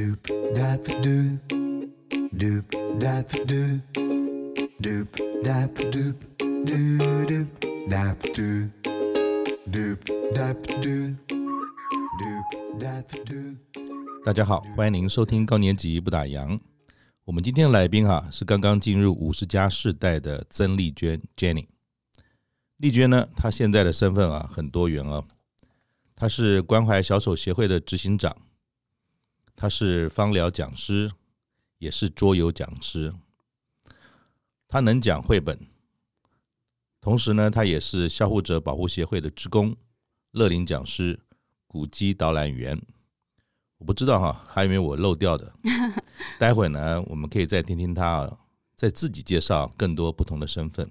Doop dap doop, doop dap doop, doop dap doop, doo doop dap doop, doop dap doop, doop dap doop。大家好，欢迎您收听高年级不打烊。我们今天的来宾哈是刚刚进入五十加世代的曾丽娟 Jenny。丽娟呢，她现在的身份啊很多元哦，她是关怀小手协会的执行长。他是芳疗讲师，也是桌游讲师。他能讲绘本，同时呢，他也是消护者保护协会的职工、乐龄讲师、古迹导览员。我不知道哈，还有没有我漏掉的？待会呢，我们可以再听听他再自己介绍更多不同的身份。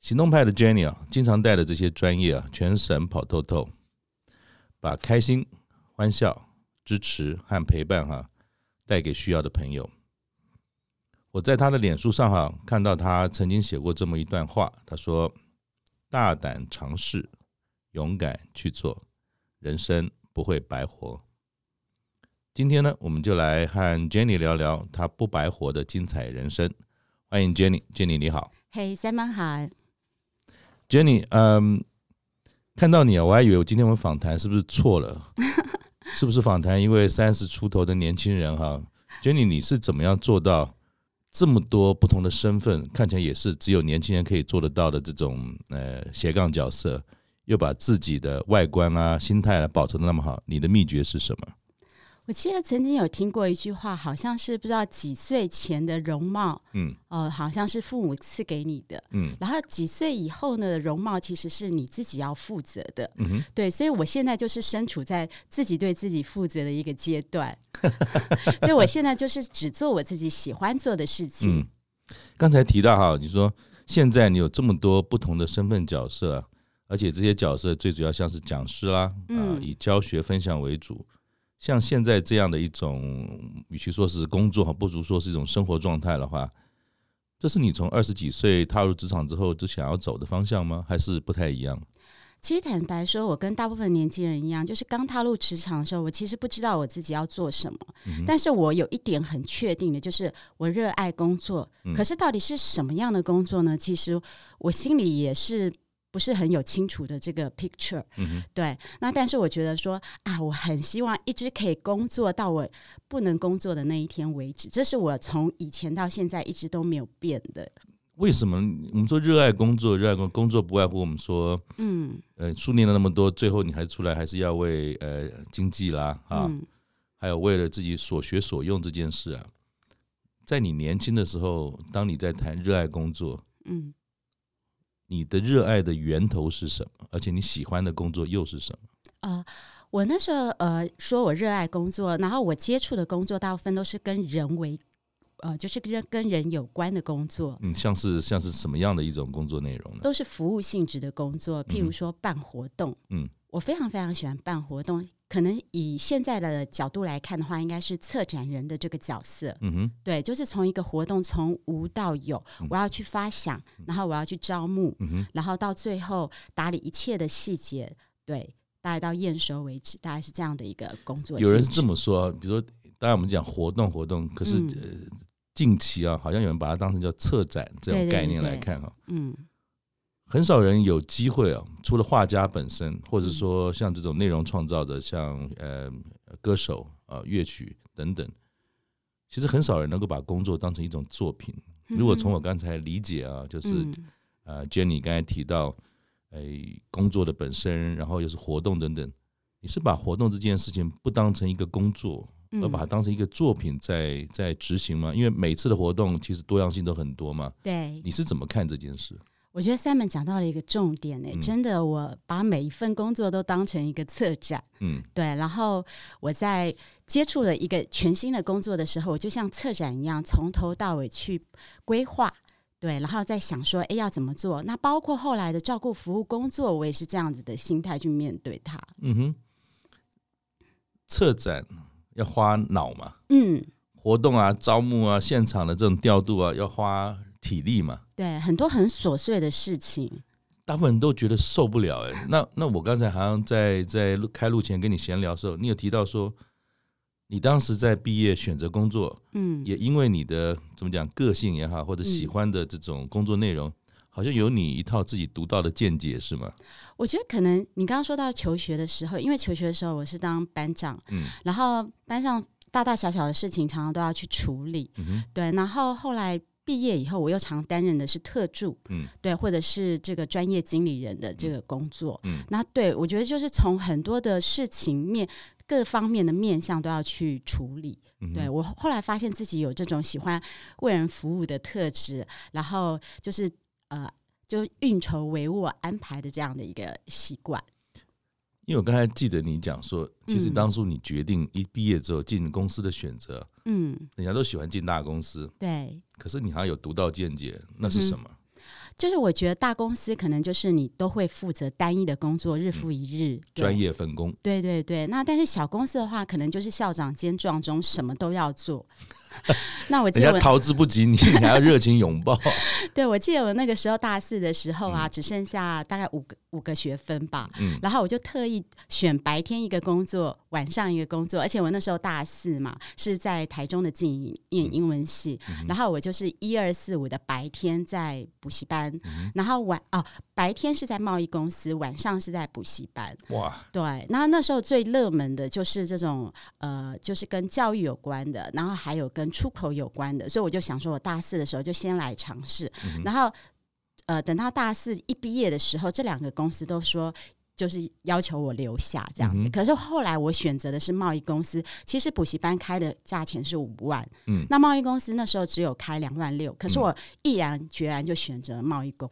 行动派的 Jenny 啊，经常带着这些专业啊，全省跑透透，把开心、欢笑。支持和陪伴哈，带给需要的朋友。我在他的脸书上哈看到他曾经写过这么一段话，他说：“大胆尝试，勇敢去做，人生不会白活。”今天呢，我们就来和 Jenny 聊聊他不白活的精彩人生。欢迎 Jenny，Jenny 你好。嘿，Simon 好。Jenny，嗯，看到你啊，我还以为我今天我们访谈是不是错了？是不是访谈一位三十出头的年轻人哈？Jenny，你是怎么样做到这么多不同的身份？看起来也是只有年轻人可以做得到的这种呃斜杠角色，又把自己的外观啊、心态啊保持的那么好，你的秘诀是什么？我记得曾经有听过一句话，好像是不知道几岁前的容貌，嗯，呃，好像是父母赐给你的，嗯，然后几岁以后呢，容貌其实是你自己要负责的，嗯哼，对，所以我现在就是身处在自己对自己负责的一个阶段，所以我现在就是只做我自己喜欢做的事情。嗯，刚才提到哈，你说现在你有这么多不同的身份角色，而且这些角色最主要像是讲师啦，啊，以教学分享为主。像现在这样的一种，与其说是工作哈，不如说是一种生活状态的话，这是你从二十几岁踏入职场之后就想要走的方向吗？还是不太一样？其实坦白说，我跟大部分年轻人一样，就是刚踏入职场的时候，我其实不知道我自己要做什么。嗯、但是我有一点很确定的，就是我热爱工作。嗯、可是到底是什么样的工作呢？其实我心里也是。不是很有清楚的这个 picture，嗯，对。那但是我觉得说啊，我很希望一直可以工作到我不能工作的那一天为止，这是我从以前到现在一直都没有变的。为什么我们说热爱工作？热爱工工作不外乎我们说，嗯，呃，书念了那么多，最后你还出来还是要为呃经济啦啊，嗯、还有为了自己所学所用这件事啊。在你年轻的时候，当你在谈热爱工作，嗯。你的热爱的源头是什么？而且你喜欢的工作又是什么？呃，我那时候呃说我热爱工作，然后我接触的工作大部分都是跟人为，呃，就是跟跟人有关的工作。嗯，像是像是什么样的一种工作内容呢？都是服务性质的工作，譬如说办活动。嗯，我非常非常喜欢办活动。可能以现在的角度来看的话，应该是策展人的这个角色。嗯哼，对，就是从一个活动从无到有，我要去发想，然后我要去招募，嗯哼，然后到最后打理一切的细节，对，大概到验收为止，大概是这样的一个工作。有人是这么说，比如说，当然我们讲活动活动，可是、嗯呃、近期啊，好像有人把它当成叫策展这种概念来看哈，嗯。很少人有机会啊，除了画家本身，或者说像这种内容创造的，像呃歌手啊、乐曲等等，其实很少人能够把工作当成一种作品。如果从我刚才理解啊，就是呃 Jenny 刚才提到，哎，工作的本身，然后又是活动等等，你是把活动这件事情不当成一个工作，而把它当成一个作品在在执行吗？因为每次的活动其实多样性都很多嘛。对，你是怎么看这件事？我觉得 Simon 讲到了一个重点呢，真的，我把每一份工作都当成一个策展，嗯，对。然后我在接触了一个全新的工作的时候，我就像策展一样，从头到尾去规划，对，然后再想说，哎，要怎么做？那包括后来的照顾服务工作，我也是这样子的心态去面对它。嗯哼，策展要花脑嘛，嗯，活动啊、招募啊、现场的这种调度啊，要花。体力嘛，对，很多很琐碎的事情，大部分人都觉得受不了哎。那那我刚才好像在在开录前跟你闲聊的时候，你有提到说，你当时在毕业选择工作，嗯，也因为你的怎么讲个性也好，或者喜欢的这种工作内容，嗯、好像有你一套自己独到的见解，是吗？我觉得可能你刚刚说到求学的时候，因为求学的时候我是当班长，嗯，然后班上大大小小的事情常常都要去处理，对，然后后来。毕业以后，我又常担任的是特助，嗯，对，或者是这个专业经理人的这个工作，嗯，那对我觉得就是从很多的事情面各方面的面向都要去处理。嗯、对我后来发现自己有这种喜欢为人服务的特质，然后就是呃，就运筹帷幄安排的这样的一个习惯。因为我刚才记得你讲说，其实当初你决定一毕业之后进公司的选择，嗯，人家都喜欢进大公司，对，可是你好像有独到见解，那是什么？嗯就是我觉得大公司可能就是你都会负责单一的工作，日复一日，专业分工。对对对，那但是小公司的话，可能就是校长兼壮中，什么都要做。那我记得我人家逃之不及你，你还要热情拥抱。对，我记得我那个时候大四的时候啊，嗯、只剩下大概五个五个学分吧。嗯，然后我就特意选白天一个工作，晚上一个工作，而且我那时候大四嘛，是在台中的静营念英文系，嗯、然后我就是一二四五的白天在补习班，嗯、然后晚哦白天是在贸易公司，晚上是在补习班。哇，对，那那时候最热门的就是这种呃，就是跟教育有关的，然后还有跟出口有关的，所以我就想说，我大四的时候就先来尝试，嗯、然后呃，等到大四一毕业的时候，这两个公司都说就是要求我留下这样子。嗯、可是后来我选择的是贸易公司，其实补习班开的价钱是五万，嗯，那贸易公司那时候只有开两万六，可是我毅然决然就选择了贸易公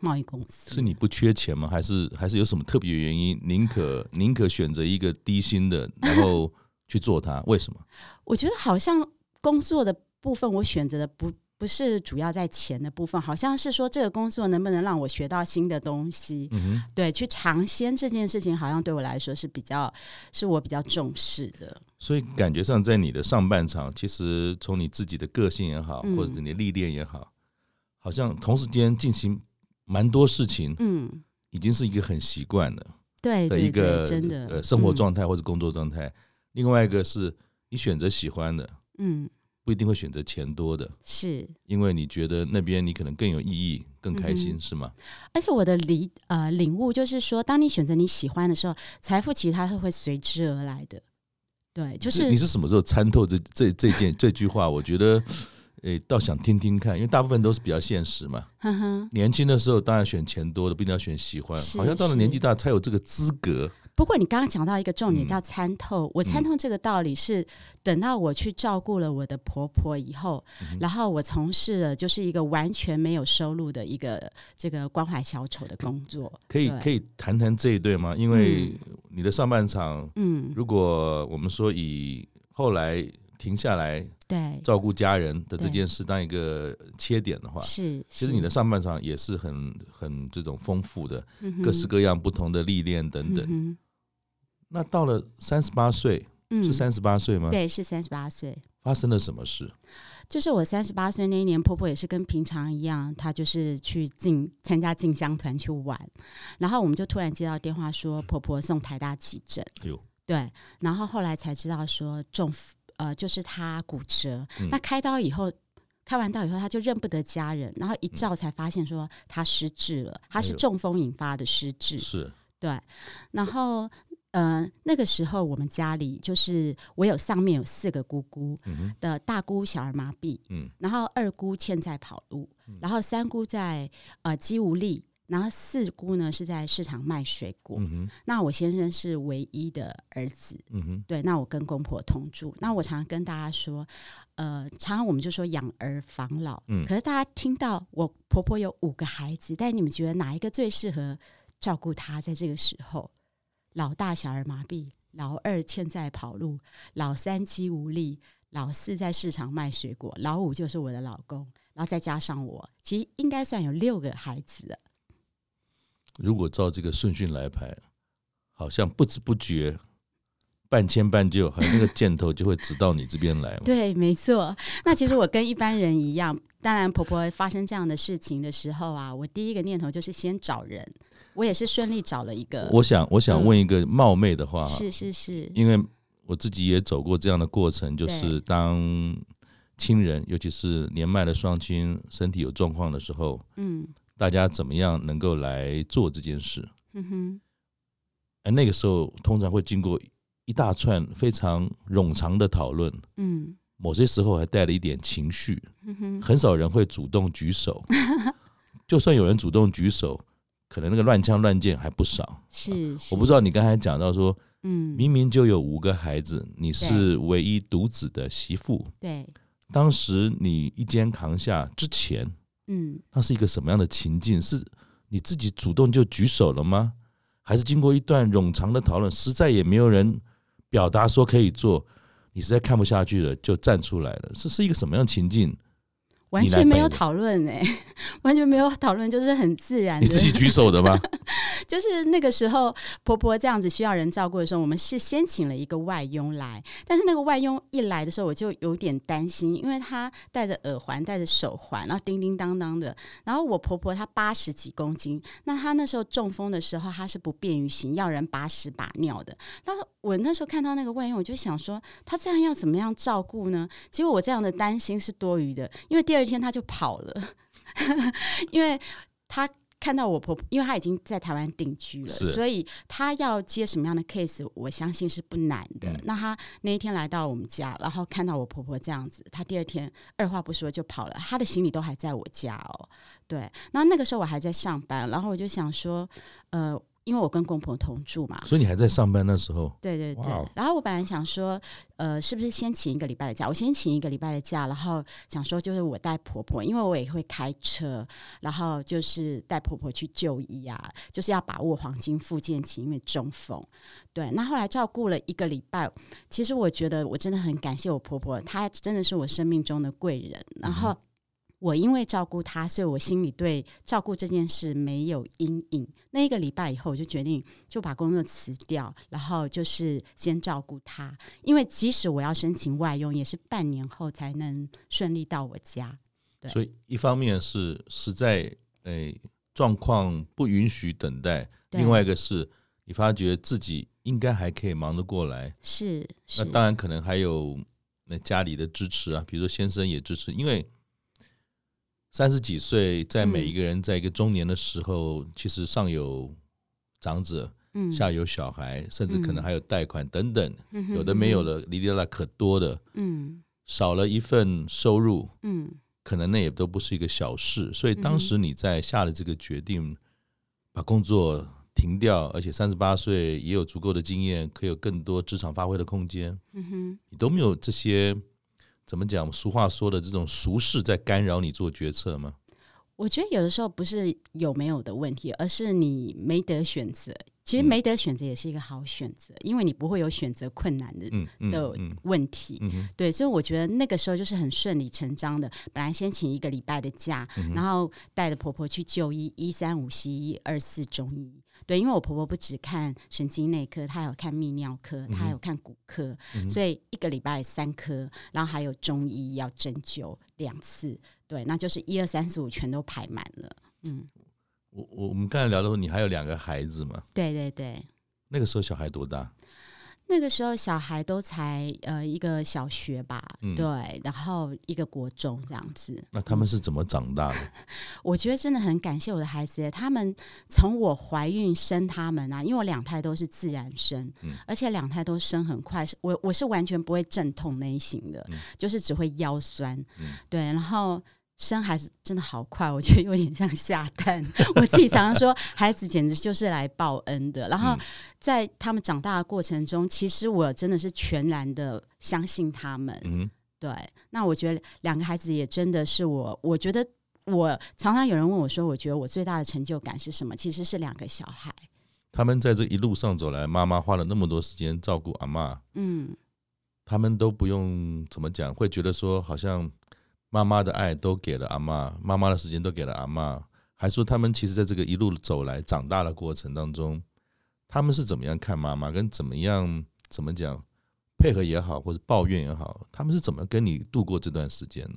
贸易公司。是你不缺钱吗？还是还是有什么特别原因？宁可宁可选择一个低薪的，然后去做它？为什么？我觉得好像。工作的部分，我选择的不不是主要在钱的部分，好像是说这个工作能不能让我学到新的东西，嗯，对，去尝鲜这件事情，好像对我来说是比较是我比较重视的。所以感觉上，在你的上半场，其实从你自己的个性也好，或者你的历练也好，嗯、好像同时间进行蛮多事情，嗯，已经是一个很习惯了，对的一个真的呃生活状态或者工作状态。嗯、另外一个是你选择喜欢的。嗯，不一定会选择钱多的，是因为你觉得那边你可能更有意义、更开心，嗯、是吗？而且我的理呃领悟就是说，当你选择你喜欢的时候，财富其实它是会随之而来的。对，就是你是什么时候参透这这这件这句话？我觉得，诶，倒想听听看，因为大部分都是比较现实嘛。呵呵年轻的时候当然选钱多的，不一定要选喜欢，好像到了年纪大才有这个资格。不过你刚刚讲到一个重点叫参透，嗯、我参透这个道理是等到我去照顾了我的婆婆以后，嗯、然后我从事了就是一个完全没有收入的一个这个关怀小丑的工作。可以可以谈谈这一对吗？因为你的上半场，嗯，如果我们说以后来停下来对。照顾家人的这件事当一个切点的话，是其实你的上半场也是很很这种丰富的，各式各样不同的历练等等。嗯那到了三十八岁，嗯、是三十八岁吗？对，是三十八岁。发生了什么事？就是我三十八岁那一年，婆婆也是跟平常一样，她就是去进参加进香团去玩，然后我们就突然接到电话说婆婆送台大急诊。哎呦，对，然后后来才知道说中呃，就是她骨折，嗯、那开刀以后，开完刀以后，她就认不得家人，然后一照才发现说她失智了，她是中风引发的失智。是、哎，对，然后。呃，那个时候我们家里就是我有上面有四个姑姑的大姑小儿麻痹，嗯，然后二姑欠债跑路，嗯、然后三姑在呃肌无力，然后四姑呢是在市场卖水果。那我先生是唯一的儿子，对，那我跟公婆同住。那我常常跟大家说，呃，常常我们就说养儿防老，嗯，可是大家听到我婆婆有五个孩子，但你们觉得哪一个最适合照顾她在这个时候？老大小儿麻痹，老二欠债跑路，老三肌无力，老四在市场卖水果，老五就是我的老公，然后再加上我，其实应该算有六个孩子了。如果照这个顺序来排，好像不知不觉半迁半就，好像那个箭头就会指到你这边来。对，没错。那其实我跟一般人一样，当然婆婆发生这样的事情的时候啊，我第一个念头就是先找人。我也是顺利找了一个。我想，我想问一个冒昧的话，是是是，因为我自己也走过这样的过程，就是当亲人，尤其是年迈的双亲身体有状况的时候，嗯，大家怎么样能够来做这件事？嗯哼，哎，那个时候通常会经过一大串非常冗长的讨论，嗯，某些时候还带了一点情绪，嗯哼，很少人会主动举手，就算有人主动举手。可能那个乱枪乱箭还不少，是，是。我不知道你刚才讲到说，嗯，明明就有五个孩子，你是唯一独子的媳妇，对。当时你一肩扛下之前，嗯，那是一个什么样的情境？是你自己主动就举手了吗？还是经过一段冗长的讨论，实在也没有人表达说可以做，你实在看不下去了，就站出来了？是是一个什么样的情境？完全没有讨论哎，完全没有讨论，就是很自然。你自己举手的吗？就是那个时候，婆婆这样子需要人照顾的时候，我们是先请了一个外佣来。但是那个外佣一来的时候，我就有点担心，因为她戴着耳环、戴着手环，然后叮叮当当的。然后我婆婆她八十几公斤，那她那时候中风的时候，她是不便于行，要人把屎把尿的。然后我那时候看到那个外佣，我就想说，她这样要怎么样照顾呢？结果我这样的担心是多余的，因为第二天他就跑了，因为他。看到我婆婆，因为她已经在台湾定居了，所以她要接什么样的 case，我相信是不难的。嗯、那她那一天来到我们家，然后看到我婆婆这样子，她第二天二话不说就跑了，她的行李都还在我家哦。对，那那个时候我还在上班，然后我就想说，呃。因为我跟公婆同住嘛，所以你还在上班那时候。对对对。Wow 然后我本来想说，呃，是不是先请一个礼拜的假？我先请一个礼拜的假，然后想说就是我带婆婆，因为我也会开车，然后就是带婆婆去就医啊，就是要把握黄金复健期，因为中风。对，那后来照顾了一个礼拜，其实我觉得我真的很感谢我婆婆，她真的是我生命中的贵人。然后。我因为照顾他，所以我心里对照顾这件事没有阴影。那一个礼拜以后，我就决定就把工作辞掉，然后就是先照顾他。因为即使我要申请外佣，也是半年后才能顺利到我家。对，所以一方面是实在诶、欸、状况不允许等待，另外一个是你发觉自己应该还可以忙得过来。是，是那当然可能还有那家里的支持啊，比如说先生也支持，因为。三十几岁，在每一个人在一个中年的时候，嗯、其实上有长者，嗯、下有小孩，甚至可能还有贷款等等，嗯、有的没有了，哩哩啦啦可多的，嗯、少了一份收入，嗯、可能那也都不是一个小事。所以当时你在下了这个决定，把工作停掉，而且三十八岁也有足够的经验，可以有更多职场发挥的空间，嗯、哼你都没有这些。怎么讲？俗话说的这种俗事在干扰你做决策吗？我觉得有的时候不是有没有的问题，而是你没得选择。其实没得选择也是一个好选择，因为你不会有选择困难的的问题。对，所以我觉得那个时候就是很顺理成章的。本来先请一个礼拜的假，嗯、然后带着婆婆去就医，一三五西医，二四中医。对，因为我婆婆不只看神经内科，她还有看泌尿科，她还有看骨科，嗯、所以一个礼拜三科，然后还有中医要针灸两次，对，那就是一二三四五全都排满了。嗯，我我我们刚才聊的时候，你还有两个孩子嘛？对对对，那个时候小孩多大？那个时候小孩都才呃一个小学吧，嗯、对，然后一个国中这样子。那他们是怎么长大的？嗯、我觉得真的很感谢我的孩子，他们从我怀孕生他们啊，因为我两胎都是自然生，嗯、而且两胎都生很快，我我是完全不会阵痛那一型的，嗯、就是只会腰酸，嗯、对，然后。生孩子真的好快，我觉得有点像下蛋。我自己常常说，孩子简直就是来报恩的。然后在他们长大的过程中，其实我真的是全然的相信他们。嗯，对。那我觉得两个孩子也真的是我，我觉得我常常有人问我说，我觉得我最大的成就感是什么？其实是两个小孩。他们在这一路上走来，妈妈花了那么多时间照顾阿妈。嗯，他们都不用怎么讲，会觉得说好像。妈妈的爱都给了阿妈，妈妈的时间都给了阿妈，还说他们其实在这个一路走来长大的过程当中，他们是怎么样看妈妈，跟怎么样怎么讲配合也好，或者抱怨也好，他们是怎么跟你度过这段时间呢？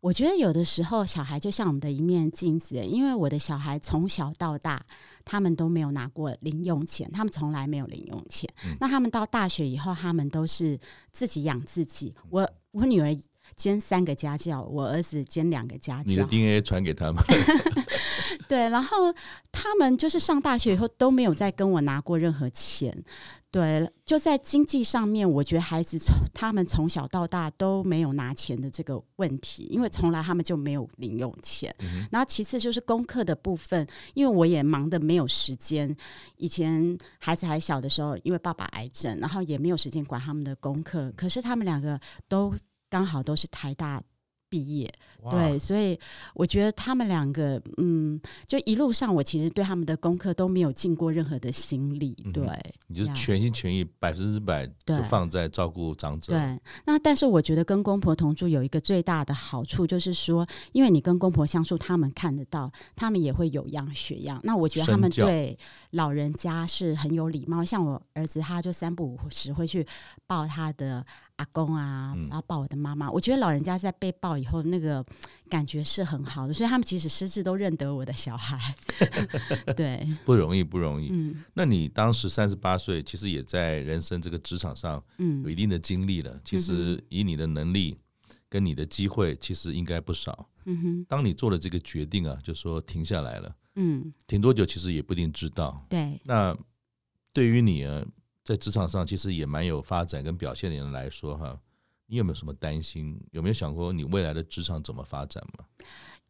我觉得有的时候小孩就像我们的一面镜子，因为我的小孩从小到大，他们都没有拿过零用钱，他们从来没有零用钱。嗯、那他们到大学以后，他们都是自己养自己。我我女儿兼三个家教，我儿子兼两个家教。你的 DNA 传给他们。对，然后他们就是上大学以后都没有再跟我拿过任何钱。对，就在经济上面，我觉得孩子从他们从小到大都没有拿钱的这个问题，因为从来他们就没有零用钱。嗯、然后其次就是功课的部分，因为我也忙得没有时间。以前孩子还小的时候，因为爸爸癌症，然后也没有时间管他们的功课。可是他们两个都刚好都是台大。毕业，对，所以我觉得他们两个，嗯，就一路上我其实对他们的功课都没有尽过任何的心力，对，你就全心全意百分之百都放在照顾长者。对，那但是我觉得跟公婆同住有一个最大的好处，就是说，因为你跟公婆相处，他们看得到，他们也会有样学样。那我觉得他们对老人家是很有礼貌，像我儿子，他就三不五时会去抱他的。阿公啊，然后抱我的妈妈，嗯，我觉得老人家在被抱以后，那个感觉是很好的，所以他们其实失智都认得我的小孩。对，不容易，不容易。嗯，那你当时三十八岁，其实也在人生这个职场上，嗯，有一定的经历了。其实以你的能力跟你的机会，其实应该不少。嗯哼，当你做了这个决定啊，就说停下来了。嗯，停多久其实也不一定知道。对，那对于你啊。在职场上，其实也蛮有发展跟表现的人来说，哈，你有没有什么担心？有没有想过你未来的职场怎么发展吗？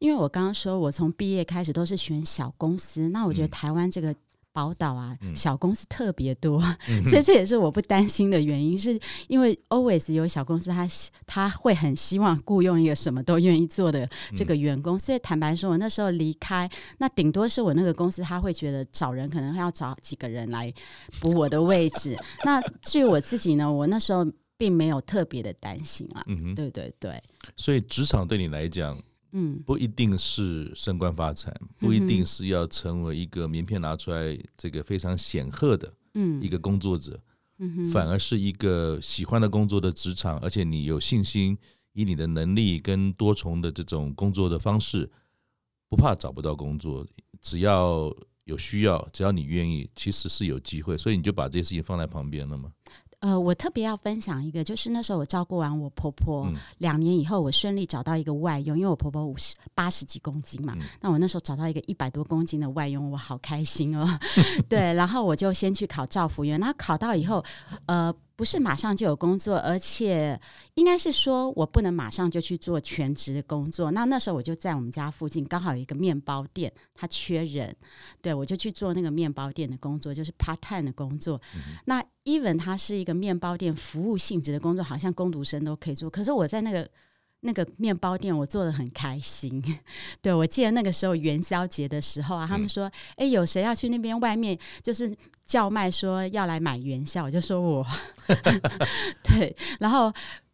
因为我刚刚说，我从毕业开始都是选小公司，那我觉得台湾这个。宝岛啊，小公司特别多，嗯，所以这也是我不担心的原因，是因为 always 有小公司他，他他会很希望雇佣一个什么都愿意做的这个员工，所以坦白说，我那时候离开，那顶多是我那个公司他会觉得找人可能要找几个人来补我的位置。那至于我自己呢，我那时候并没有特别的担心啊，嗯，对对对，所以职场对你来讲。嗯，不一定是升官发财，不一定是要成为一个名片拿出来这个非常显赫的，一个工作者，嗯，反而是一个喜欢的工作的职场，而且你有信心，以你的能力跟多重的这种工作的方式，不怕找不到工作，只要有需要，只要你愿意，其实是有机会，所以你就把这些事情放在旁边了吗？呃，我特别要分享一个，就是那时候我照顾完我婆婆，嗯、两年以后，我顺利找到一个外佣，因为我婆婆五十八十几公斤嘛，嗯，那我那时候找到一个一百多公斤的外佣，我好开心哦。对，然后我就先去考照服员，那考到以后，呃。不是马上就有工作，而且应该是说我不能马上就去做全职的工作。那那时候我就在我们家附近，刚好有一个面包店，他缺人，对，我就去做那个面包店的工作，就是 part time 的工作。嗯、那 even 它是一个面包店服务性质的工作，好像工读生都可以做。可是我在那个那个面包店，我做的很开心。对，我记得那个时候元宵节的时候啊，他们说：“哎、嗯，有谁要去那边外面？”就是。叫卖说要来买元宵，我就说我 对，然后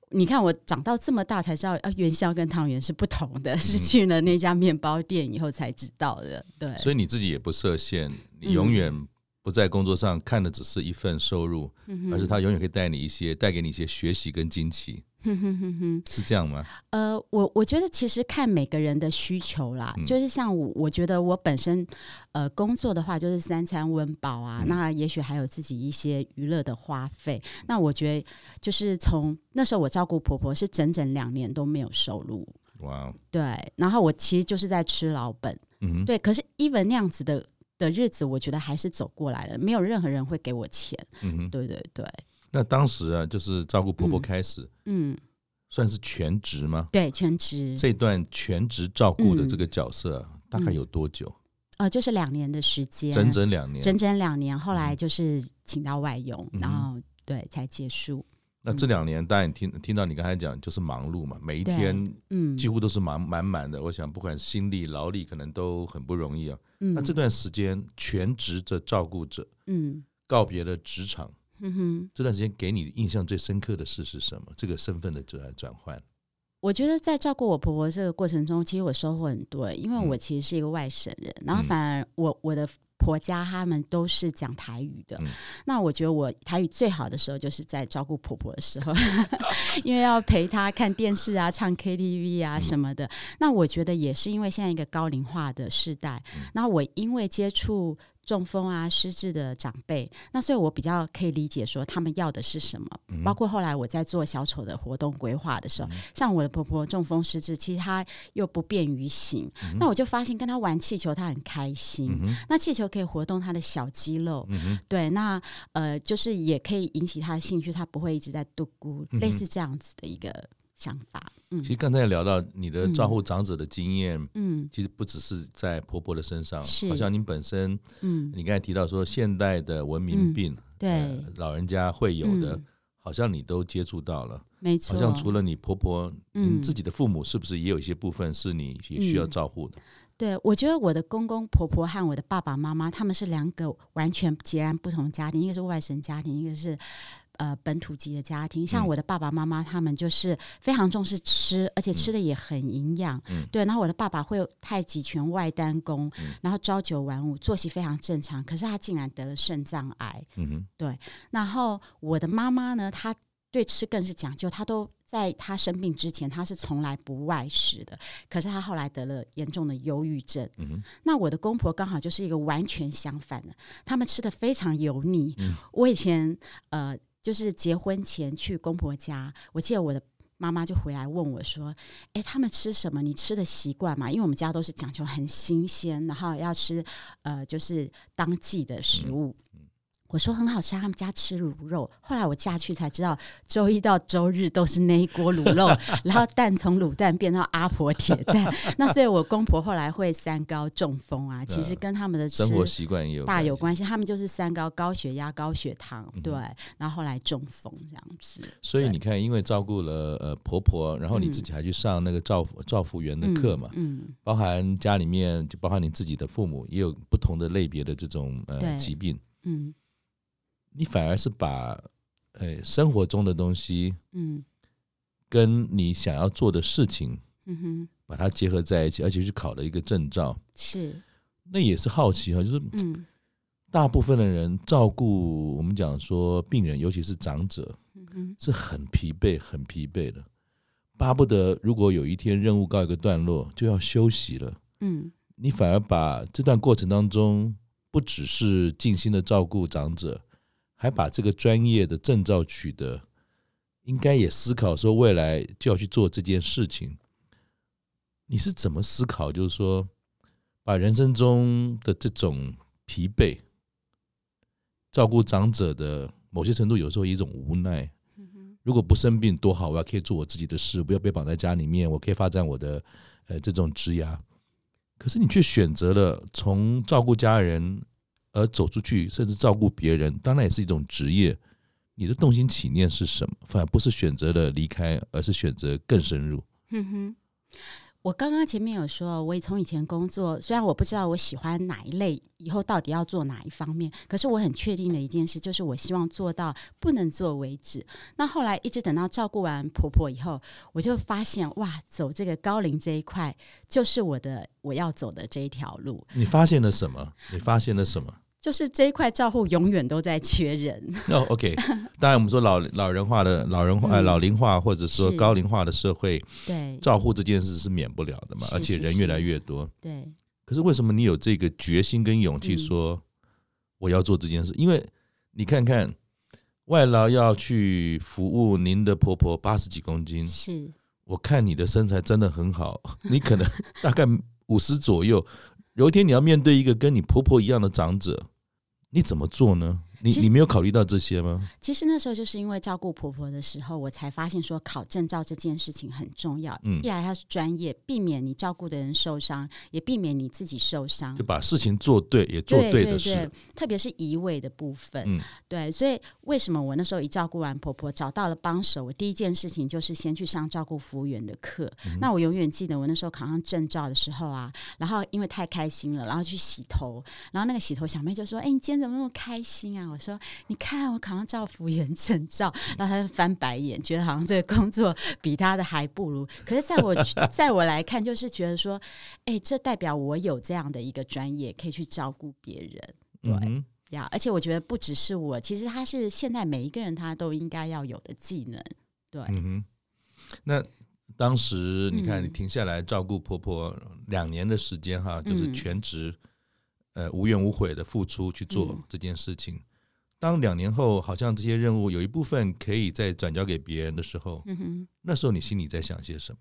你看我长到这么大才知道，啊，元宵跟汤圆是不同的，是去了那家面包店以后才知道的。对，所以你自己也不设限，你永远不在工作上看的只是一份收入，嗯、而是他永远可以带你一些，带给你一些学习跟惊奇。哼哼哼哼，是这样吗？呃，我我觉得其实看每个人的需求啦，嗯、就是像我，我觉得我本身呃工作的话，就是三餐温饱啊，嗯、那也许还有自己一些娱乐的花费。那我觉得就是从那时候我照顾婆婆是整整两年都没有收入，哇，对，然后我其实就是在吃老本，嗯，对。可是 even 那样子的的日子，我觉得还是走过来了，没有任何人会给我钱，嗯，对对对。那当时啊，就是照顾婆婆开始，嗯，嗯，算是全职吗？对，全职。这段全职照顾的这个角色，啊嗯，大概有多久？呃，就是两年的时间，整整两年，整整两年。后来就是请到外佣，嗯，然后对才结束。那这两年，当然听听到你刚才讲，就是忙碌嘛，每一天，嗯，几乎都是忙满满的。我想，不管心力劳力，可能都很不容易啊。嗯，那这段时间全职的照顾者，嗯，告别了职场。嗯哼，这段时间给你印象最深刻的事是什么？这个身份的转转换，我觉得在照顾我婆婆这个过程中，其实我收获很多，因为我其实是一个外省人，嗯、然后反而我我的。婆家他们都是讲台语的，嗯、那我觉得我台语最好的时候就是在照顾婆婆的时候，因为要陪她看电视啊、唱 KTV 啊什么的。嗯、那我觉得也是因为现在一个高龄化的时代，那、嗯、我因为接触。中风啊，失智的长辈，那所以我比较可以理解说他们要的是什么。嗯、包括后来我在做小丑的活动规划的时候，嗯、像我的婆婆中风失智，其实她又不便于行，嗯、那我就发现跟她玩气球，她很开心。嗯、那气球可以活动她的小肌肉，嗯、对，那呃，就是也可以引起她的兴趣，她不会一直在嘟咕，嗯、类似这样子的一个想法。嗯，其实刚才聊到你的照顾长者的经验，嗯，其实不只是在婆婆的身上，是。好像您本身，嗯，你刚才提到说现代的文明病，嗯、对、呃，老人家会有的，嗯、好像你都接触到了，没错。好像除了你婆婆，嗯，自己的父母是不是也有一些部分是你也需要照顾的？嗯、对，我觉得我的公公婆婆和我的爸爸妈妈，他们是两个完全截然不同的家庭，一个是外省家庭，一个是。呃，本土籍的家庭，像我的爸爸妈妈，他们就是非常重视吃，而且吃的也很营养。嗯，对。然后我的爸爸会有太极拳外丹功，嗯、然后朝九晚五，作息非常正常。可是他竟然得了肾脏癌。嗯哼，对。然后我的妈妈呢，她对吃更是讲究，她都在她生病之前，她是从来不外食的。可是她后来得了严重的忧郁症。嗯哼，那我的公婆刚好就是一个完全相反的，他们吃的非常油腻。嗯、我以前呃。就是结婚前去公婆家，我记得我的妈妈就回来问我说：“哎，他们吃什么？你吃的习惯吗？因为我们家都是讲究很新鲜，然后要吃呃，就是当季的食物。”嗯我说很好吃，他们家吃卤肉。后来我嫁去才知道，周一到周日都是那一锅卤肉，然后蛋从卤蛋变到阿婆铁蛋。那所以，我公婆后来会三高中风啊，其实跟他们的生活习惯也有大有关系。他们就是三高：高血压、高血糖，对。然后后来中风这样子。所以你看，因为照顾了呃婆婆，然后你自己还去上那个照照护员的课嘛，嗯，包含家里面就包含你自己的父母也有不同的类别的这种呃疾病，嗯。你反而是把，呃、欸，生活中的东西，嗯，跟你想要做的事情，嗯哼，把它结合在一起，而且去考了一个证照，是，那也是好奇哈，就是，嗯，大部分的人照顾我们讲说病人，尤其是长者，嗯哼，是很疲惫、很疲惫的，巴不得如果有一天任务告一个段落，就要休息了，嗯，你反而把这段过程当中，不只是尽心的照顾长者。还把这个专业的证照取得，应该也思考说未来就要去做这件事情。你是怎么思考？就是说，把人生中的这种疲惫，照顾长者的某些程度，有时候一种无奈。如果不生病多好，我要可以做我自己的事，不要被绑在家里面，我可以发展我的呃这种职涯。可是你却选择了从照顾家人。而走出去，甚至照顾别人，当然也是一种职业。你的动心起念是什么？反而不是选择了离开，而是选择更深入。嗯哼。我刚刚前面有说，我也从以前工作，虽然我不知道我喜欢哪一类，以后到底要做哪一方面，可是我很确定的一件事，就是我希望做到不能做为止。那后来一直等到照顾完婆婆以后，我就发现，哇，走这个高龄这一块，就是我的我要走的这一条路。你发现了什么？你发现了什么？就是这一块照护永远都在缺人。那、oh，OK，当然我们说老老人化的老人化、嗯、老龄化或者说高龄化的社会，对照护这件事是免不了的嘛，而且人越来越多。对，可是为什么你有这个决心跟勇气说我要做这件事？嗯、因为你看看外劳要去服务您的婆婆八十几公斤，是我看你的身材真的很好，你可能 大概五十左右，有一天你要面对一个跟你婆婆一样的长者。你怎么做呢？你你没有考虑到这些吗？其实那时候就是因为照顾婆婆的时候，我才发现说考证照这件事情很重要。嗯，一来它是专业，避免你照顾的人受伤，也避免你自己受伤。就把事情做对，也做对的事。对对对，特别是移位的部分。嗯，对。所以为什么我那时候一照顾完婆婆，找到了帮手，我第一件事情就是先去上照顾服务员的课。嗯、那我永远记得我那时候考上证照的时候啊，然后因为太开心了，然后去洗头，然后那个洗头小妹就说：“哎，你今天怎么那么开心啊？”看我说：“你看我考上照服员证照。”然后他就翻白眼，觉得好像这个工作比他的还不如。可是在我在我来看，就是觉得说：“哎，这代表我有这样的一个专业，可以去照顾别人。”对呀，嗯哼，而且我觉得不只是我，其实他是现在每一个人他都应该要有的技能。对，嗯哼，那。当时你看，你停下来照顾婆婆两年的时间，哈，就是全职，呃，无怨无悔的付出去做这件事情。当两年后，好像这些任务有一部分可以再转交给别人的时候，那时候你心里在想些什么？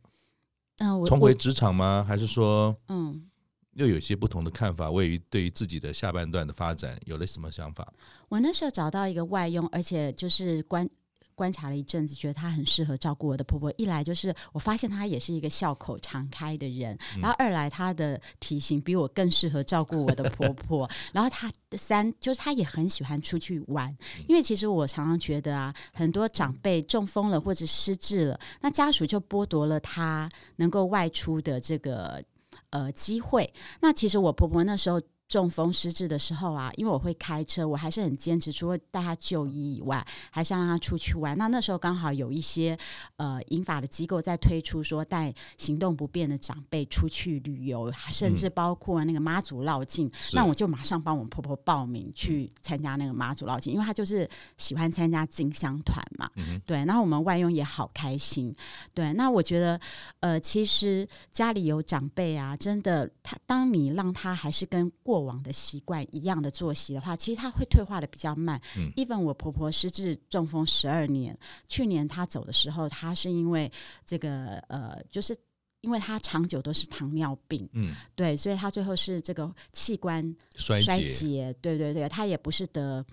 嗯，重回职场吗？还是说，嗯，又有些不同的看法？位于对于自己的下半段的发展有了什么想法？我那时候找到一个外佣，而且就是关。观察了一阵子，觉得她很适合照顾我的婆婆。一来就是我发现她也是一个笑口常开的人，嗯、然后二来她的体型比我更适合照顾我的婆婆。然后她三就是她也很喜欢出去玩，因为其实我常常觉得啊，很多长辈中风了或者失智了，那家属就剥夺了她能够外出的这个呃机会。那其实我婆婆那时候。中风失智的时候啊，因为我会开车，我还是很坚持，除了带他就医以外，还是要让他出去玩。那那时候刚好有一些呃银法的机构在推出说带行动不便的长辈出去旅游，甚至包括那个妈祖绕境。嗯、那我就马上帮我婆婆报名去参加那个妈祖绕境，因为她就是喜欢参加进香团嘛。嗯、对，然后我们外佣也好开心。对，那我觉得呃，其实家里有长辈啊，真的，他当你让他还是跟过过往的习惯一样的作息的话，其实他会退化的比较慢。嗯，even 我婆婆失智中风十二年，去年她走的时候，她是因为这个呃，就是因为她长久都是糖尿病，嗯，对，所以她最后是这个器官衰竭，衰竭对对对，她也不是得。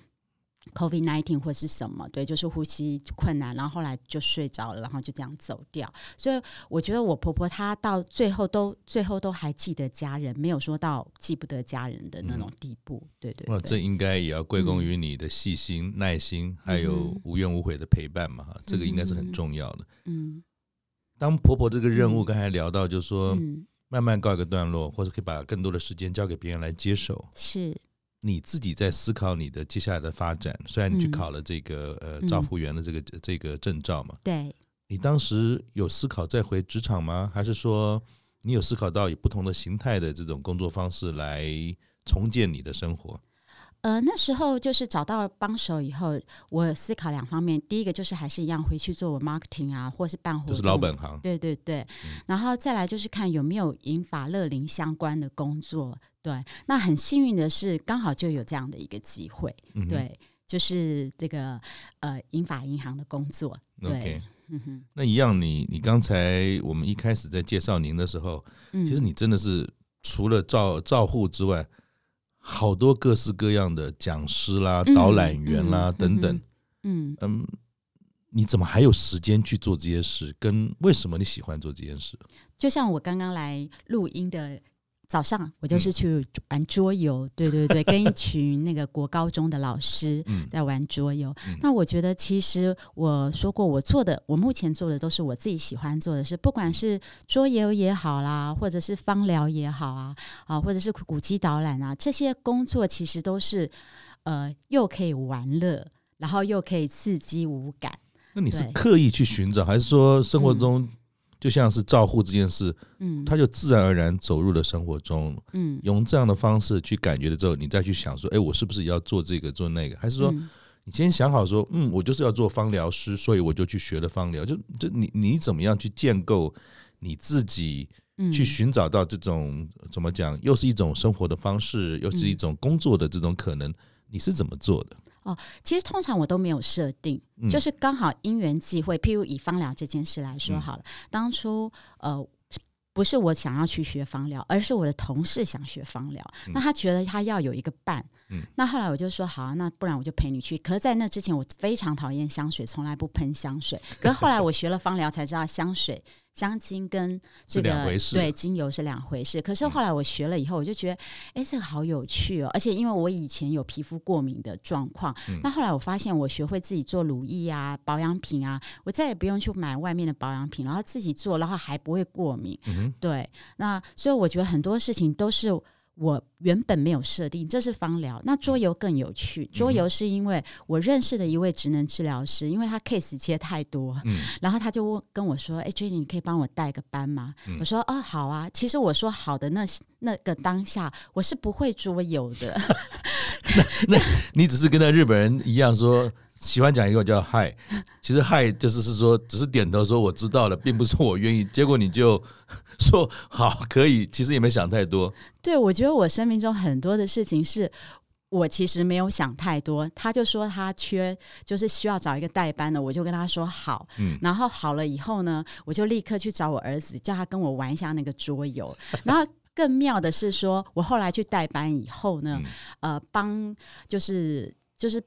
COVID nineteen 或是什么？对，就是呼吸困难，然后后来就睡着了，然后就这样走掉。所以我觉得我婆婆她到最后都最后都还记得家人，没有说到记不得家人的那种地步。嗯、对，对对，哇，这应该也要归功于你的细心、嗯、耐心，还有无怨无悔的陪伴嘛。这个应该是很重要的。嗯，当婆婆这个任务刚才聊到，就是说、嗯、慢慢告一个段落，或者可以把更多的时间交给别人来接手。是。你自己在思考你的接下来的发展，虽然你去考了这个、嗯、呃照服员的这个、嗯、这个证照嘛，对，你当时有思考再回职场吗？还是说你有思考到以不同的形态的这种工作方式来重建你的生活？呃，那时候就是找到帮手以后，我思考两方面。第一个就是还是一样回去做我 marketing 啊，或是办活动，就是老本行。对对对，嗯、然后再来就是看有没有银发乐林相关的工作。对，那很幸运的是，刚好就有这样的一个机会。嗯、对，就是这个呃银法银行的工作。对，Okay. 嗯哼，那一样你，你你刚才我们一开始在介绍您的时候，嗯、其实你真的是除了照照护之外。好多各式各样的讲师啦、导览员啦、嗯、等等，嗯嗯，你怎么还有时间去做这些事？跟为什么你喜欢做这件事？就像我刚刚来录音的。早上我就是去玩桌游，嗯、对对对，跟一群那个国高中的老师在玩桌游。嗯、那我觉得，其实我说过，我做的，我目前做的都是我自己喜欢做的事，不管是桌游也好啦，或者是芳疗也好啊，啊，或者是古籍导览啊，这些工作其实都是呃，又可以玩乐，然后又可以刺激五感。那你是刻意去寻找，还是说生活中、嗯？就像是照护这件事，嗯，他就自然而然走入了生活中，嗯，用这样的方式去感觉了之后，你再去想说，哎，我是不是要做这个做那个？还是说，你先想好说，嗯，我就是要做芳疗师，所以我就去学了芳疗。就就你你怎么样去建构你自己，去寻找到这种怎么讲，又是一种生活的方式，又是一种工作的这种可能，你是怎么做的？哦，其实通常我都没有设定，嗯、就是刚好因缘际会。譬如以芳疗这件事来说好了，嗯、当初呃不是我想要去学芳疗，而是我的同事想学芳疗，嗯、那他觉得他要有一个伴，嗯、那后来我就说好啊，那不然我就陪你去。可是，在那之前我非常讨厌香水，从来不喷香水。可是后来我学了芳疗，才知道香水。香精跟这个对精油是两回事，可是后来我学了以后，我就觉得，哎、嗯，这个好有趣哦！而且因为我以前有皮肤过敏的状况，嗯、那后来我发现我学会自己做乳液啊、保养品啊，我再也不用去买外面的保养品，然后自己做，然后还不会过敏。嗯、对，那所以我觉得很多事情都是我原本没有设定，这是芳疗。那桌游更有趣，桌游是因为我认识的一位职能治疗师，因为他 case 接太多，嗯、然后他就问跟我说：“哎，Jenny，你可以帮我带个班吗？”嗯、我说：“哦，好啊。”其实我说好的那那个当下，我是不会桌游的。那那你只是跟那日本人一样说。喜欢讲一个叫“嗨”，其实“嗨”就是是说，只是点头说我知道了，并不是我愿意。结果你就说好可以，其实也没想太多。对，我觉得我生命中很多的事情是我其实没有想太多。他就说他缺，就是需要找一个代班的，我就跟他说好。嗯，然后好了以后呢，我就立刻去找我儿子，叫他跟我玩一下那个桌游。然后更妙的是说，我后来去代班以后呢，嗯、呃，帮就是就是。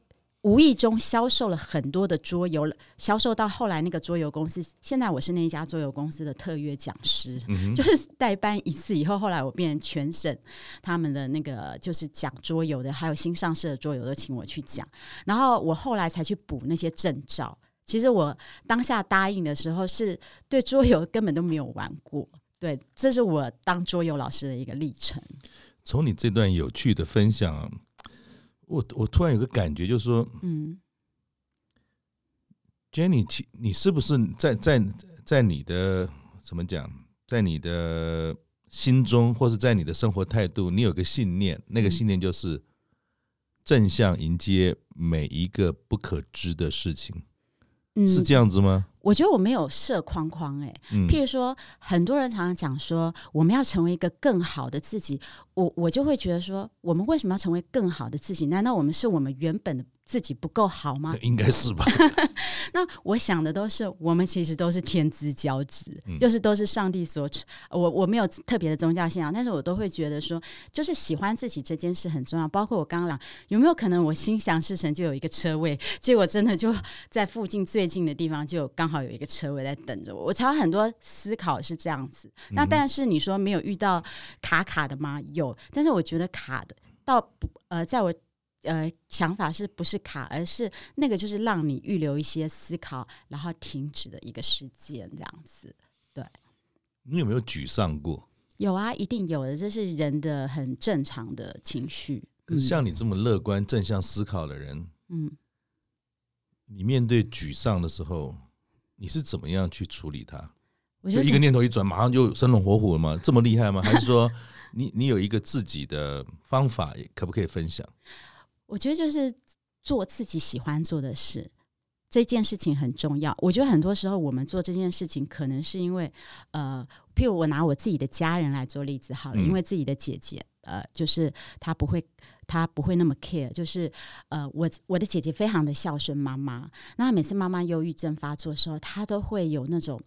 无意中销售了很多的桌游，销售到后来那个桌游公司。现在我是那一家桌游公司的特约讲师，嗯、就是代班一次以后，后来我变成全省他们的那个就是讲桌游的，还有新上市的桌游都请我去讲。然后我后来才去补那些证照。其实我当下答应的时候，是对桌游根本都没有玩过。对，这是我当桌游老师的一个历程。从你这段有趣的分享。我我突然有个感觉，就是说，嗯，Jenny，你是不是在在在你的怎么讲，在你的心中，或是在你的生活态度，你有个信念，那个信念就是正向迎接每一个不可知的事情，嗯，是这样子吗？我觉得我没有设框框，欸，哎，譬如说，很多人常常讲说，我们要成为一个更好的自己，我我就会觉得说，我们为什么要成为更好的自己？难道我们是我们原本的？自己不够好吗？应该是吧。那我想的都是，我们其实都是天之骄子，嗯、就是都是上帝所。我我没有特别的宗教信仰，但是我都会觉得说，就是喜欢自己这件事很重要。包括我刚刚讲，有没有可能我心想事成就有一个车位，结果真的就在附近最近的地方就刚好有一个车位在等着我。我常很多思考是这样子。那但是你说没有遇到卡卡的吗？有，但是我觉得卡的到不呃，在我。呃，想法是不是卡，而是那个就是让你预留一些思考，然后停止的一个时间，这样子。对，你有没有沮丧过？有啊，一定有的，这是人的很正常的情绪。像你这么乐观、正向思考的人，嗯，你面对沮丧的时候，你是怎么样去处理它？我就一个念头一转，马上就生龙活虎了吗？这么厉害吗？还是说你你有一个自己的方法，可不可以分享？我觉得就是做自己喜欢做的事，这件事情很重要。我觉得很多时候我们做这件事情，可能是因为呃，譬如我拿我自己的家人来做例子好了，因为自己的姐姐呃，就是她不会，她不会那么 care，就是呃，我我的姐姐非常的孝顺妈妈，那每次妈妈忧郁症发作的时候，她都会有那种。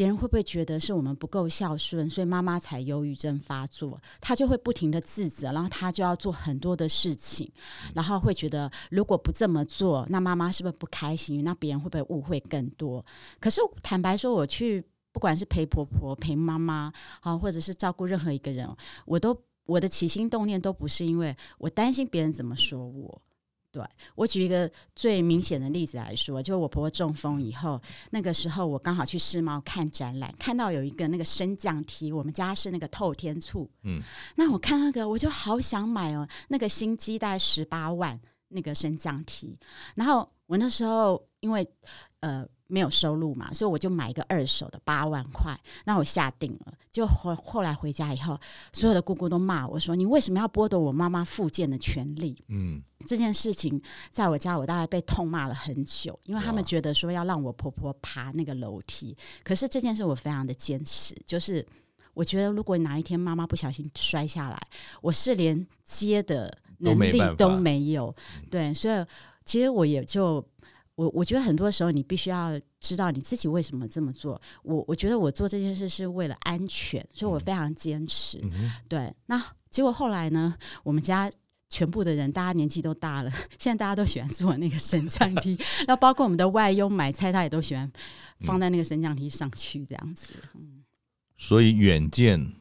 别人会不会觉得是我们不够孝顺，所以妈妈才忧郁症发作？他就会不停的自责，然后他就要做很多的事情，然后会觉得如果不这么做，那妈妈是不是不开心？那别人会不会误会更多？可是坦白说，我去不管是陪婆婆、陪妈妈，好，或者是照顾任何一个人，我都我的起心动念都不是因为我担心别人怎么说我。对，我举一个最明显的例子来说，就我婆婆中风以后，那个时候我刚好去世贸看展览，看到有一个那个升降梯，我们家是那个透天厝，嗯，那我看那个我就好想买哦，那个新机大概十八万那个升降梯，然后我那时候因为呃。没有收入嘛，所以我就买一个二手的八万块，那我下定了。就后后来回家以后，所有的姑姑都骂我说：“你为什么要剥夺我妈妈复健的权利？”嗯，这件事情在我家我大概被痛骂了很久，因为他们觉得说要让我婆婆爬那个楼梯。可是这件事我非常的坚持，就是我觉得如果哪一天妈妈不小心摔下来，我是连接的能力都没有。对，所以其实我也就。我我觉得很多时候你必须要知道你自己为什么这么做。我我觉得我做这件事是为了安全，所以我非常坚持。嗯、对，那结果后来呢？我们家全部的人，大家年纪都大了，现在大家都喜欢坐那个升降梯。那包括我们的外佣买菜，他也都喜欢放在那个升降梯上去这样子。嗯，所以远见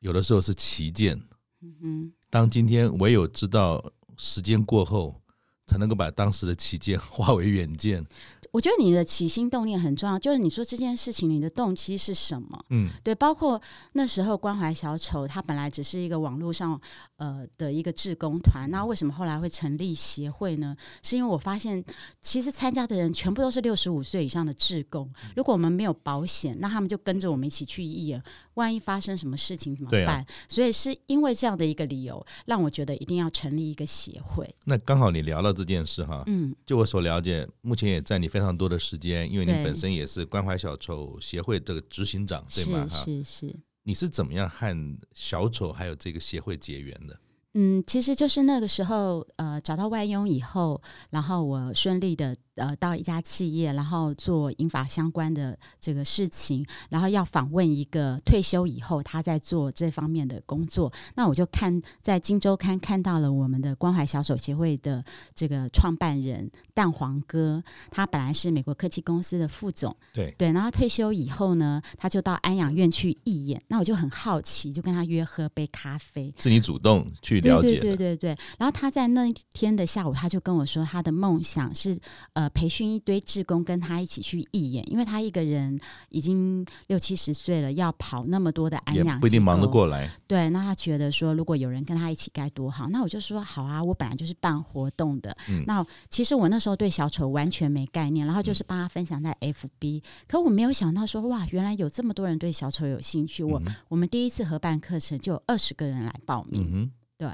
有的时候是奇见。嗯哼，当今天唯有知道时间过后。才能够把当时的旗舰化为远见。我觉得你的起心动念很重要，就是你说这件事情你的动机是什么？嗯，对，包括那时候关怀小丑，他本来只是一个网络上呃的一个志工团，那为什么后来会成立协会呢？是因为我发现其实参加的人全部都是六十五岁以上的志工，如果我们没有保险，那他们就跟着我们一起去义演，万一发生什么事情怎么办？啊、所以是因为这样的一个理由，让我觉得一定要成立一个协会。那刚好你聊到这件事哈，嗯，就我所了解，目前也占你非常多的时间，因为你本身也是关怀小丑协会这个执行长，对，对吗？是是是。你是怎么样和小丑还有这个协会结缘的？嗯，其实就是那个时候，呃，找到外佣以后，然后我顺利的。呃，到一家企业，然后做银法相关的这个事情，然后要访问一个退休以后他在做这方面的工作。那我就看在《金周刊》看到了我们的关怀小手协会的这个创办人蛋黄哥，他本来是美国科技公司的副总，对对，然后退休以后呢，他就到安养院去义演。那我就很好奇，就跟他约喝杯咖啡，是你主动去了解的？对对对对对。然后他在那天的下午，他就跟我说，他的梦想是呃。培训一堆志工跟他一起去义演，因为他一个人已经六七十岁了，要跑那么多的安养，也不一定忙得过来。对，那他觉得说，如果有人跟他一起该多好。那我就说好啊，我本来就是办活动的。嗯、那其实我那时候对小丑完全没概念，然后就是帮他分享在 FB，、嗯、可我没有想到说，哇，原来有这么多人对小丑有兴趣。我、嗯、我们第一次合办课程就有二十个人来报名。嗯、对。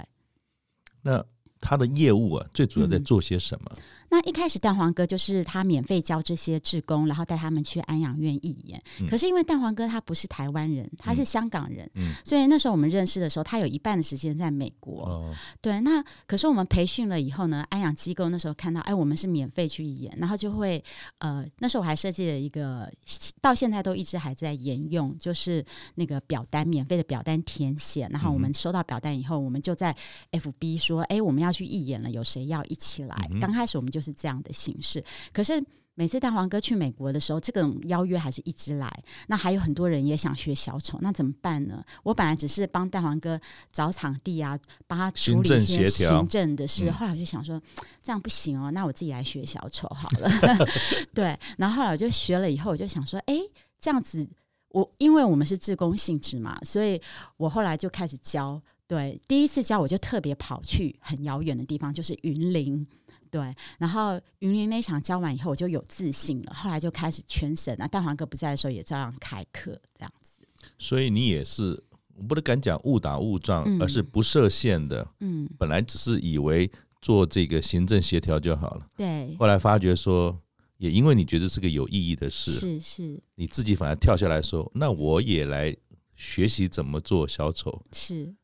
那他的业务啊，最主要在做些什么？嗯那一开始蛋黄哥就是他免费教这些志工，然后带他们去安养院义演。嗯、可是因为蛋黄哥他不是台湾人，他是香港人，嗯、所以那时候我们认识的时候，他有一半的时间在美国。哦、对，那可是我们培训了以后呢，安养机构那时候看到，哎，我们是免费去义演，然后就会呃，那时候我还设计了一个，到现在都一直还在沿用，就是那个表单，免费的表单填写，然后我们收到表单以后，我们就在 FB 说，哎，我们要去义演了，有谁要一起来？嗯、刚开始我们就。就是这样的形式，可是每次蛋黄哥去美国的时候，这个邀约还是一直来。那还有很多人也想学小丑，那怎么办呢？我本来只是帮蛋黄哥找场地啊，帮他处理一些行政的事。后来我就想说，这样不行哦，那我自己来学小丑好了。对，然后后来我就学了以后，我就想说，哎，这样子，我因为我们是自工性质嘛，所以我后来就开始教。对，第一次教我就特别跑去很遥远的地方，就是云林。对，然后云林那场教完以后，我就有自信了。后来就开始全省啊，蛋黄哥不在的时候也照样开课这样子。所以你也是，我不能敢讲误打误撞，嗯、而是不设限的。嗯，本来只是以为做这个行政协调就好了。对。后来发觉说，也因为你觉得是个有意义的事，是是，你自己反而跳下来说，那我也来学习怎么做小丑，是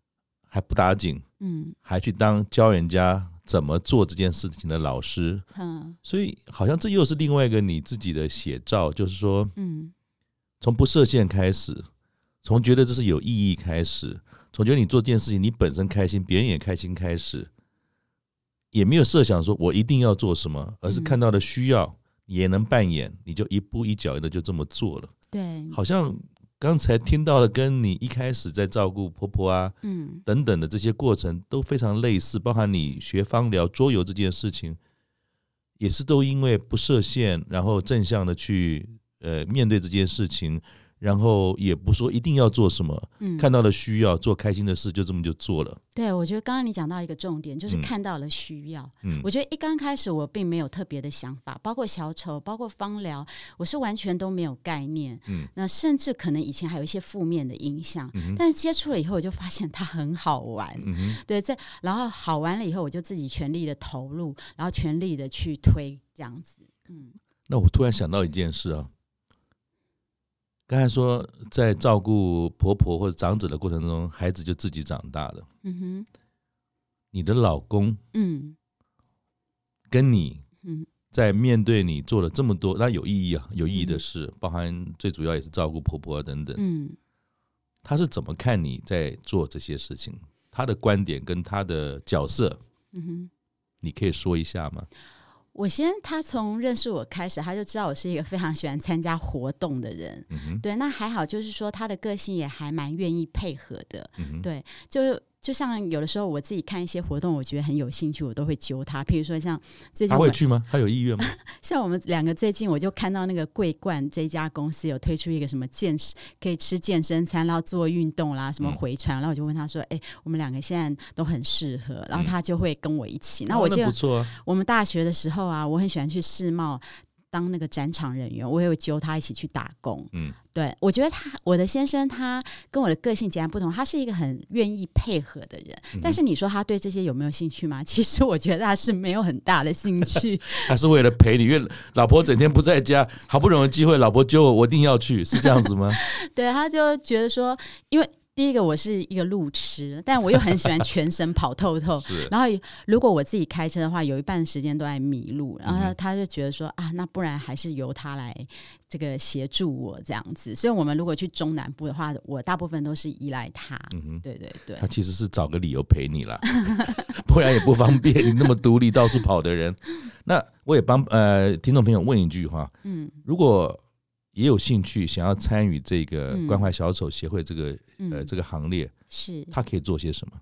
还不打紧，嗯，还去当教人家。怎么做这件事情的老师，嗯，所以好像这又是另外一个你自己的写照，就是说，嗯，从不设限开始，从觉得这是有意义开始，从觉得你做这件事情你本身开心，别人也开心开始，也没有设想说我一定要做什么，而是看到的需要也能扮演，你就一步一脚印的就这么做了，对，好像。刚才听到的，跟你一开始在照顾婆婆啊，嗯，等等的这些过程都非常类似，包含你学芳疗桌游这件事情，也是都因为不设限，然后正向的去呃面对这件事情。然后也不说一定要做什么，嗯，看到了需要做开心的事，就这么就做了。对，我觉得刚刚你讲到一个重点，就是看到了需要。嗯，我觉得一刚开始我并没有特别的想法，包括小丑，包括芳疗，我是完全都没有概念。嗯，那甚至可能以前还有一些负面的影响，嗯，但是接触了以后，我就发现它很好玩。嗯，对，在然后好玩了以后，我就自己全力的投入，然后全力的去推这样子。嗯，那我突然想到一件事啊。刚才说，在照顾婆婆或者长者的过程中，孩子就自己长大了。嗯哼，你的老公，嗯，跟你，在面对你做了这么多，那有意义啊，有意义的事，包含最主要也是照顾婆婆等等。嗯，他是怎么看你在做这些事情？他的观点跟他的角色，嗯哼，你可以说一下吗？我先，他从认识我开始，他就知道我是一个非常喜欢参加活动的人。嗯、对，那还好，就是说他的个性也还蛮愿意配合的。嗯、对，就就像有的时候我自己看一些活动，我觉得很有兴趣，我都会揪他。譬如说像最近他会去吗？他有意愿吗？像我们两个最近，我就看到那个桂冠这家公司有推出一个什么健可以吃健身餐，然后做运动啦，什么回传，嗯、然后我就问他说：“哎、欸，我们两个现在都很适合。”然后他就会跟我一起。嗯、那我记得、哦啊、我们大学的时候啊，我很喜欢去世贸。当那个展场人员，我也会揪他一起去打工。嗯，对，我觉得他，我的先生，他跟我的个性截然不同。他是一个很愿意配合的人，嗯、但是你说他对这些有没有兴趣吗？其实我觉得他是没有很大的兴趣。他是为了陪你，因为老婆整天不在家，好不容易机会，老婆揪我，我一定要去，是这样子吗？对，他就觉得说，因为。第一个，我是一个路痴，但我又很喜欢全身跑透透。然后，如果我自己开车的话，有一半时间都在迷路。然后他就觉得说啊，那不然还是由他来这个协助我这样子。所以，我们如果去中南部的话，我大部分都是依赖他。嗯哼，对对对。他其实是找个理由陪你啦，不然也不方便。你那么独立到处跑的人，那我也帮呃听众朋友问一句话：嗯，如果。也有兴趣想要参与这个关怀小丑协会这个、嗯、呃这个行列，是。他可以做些什么？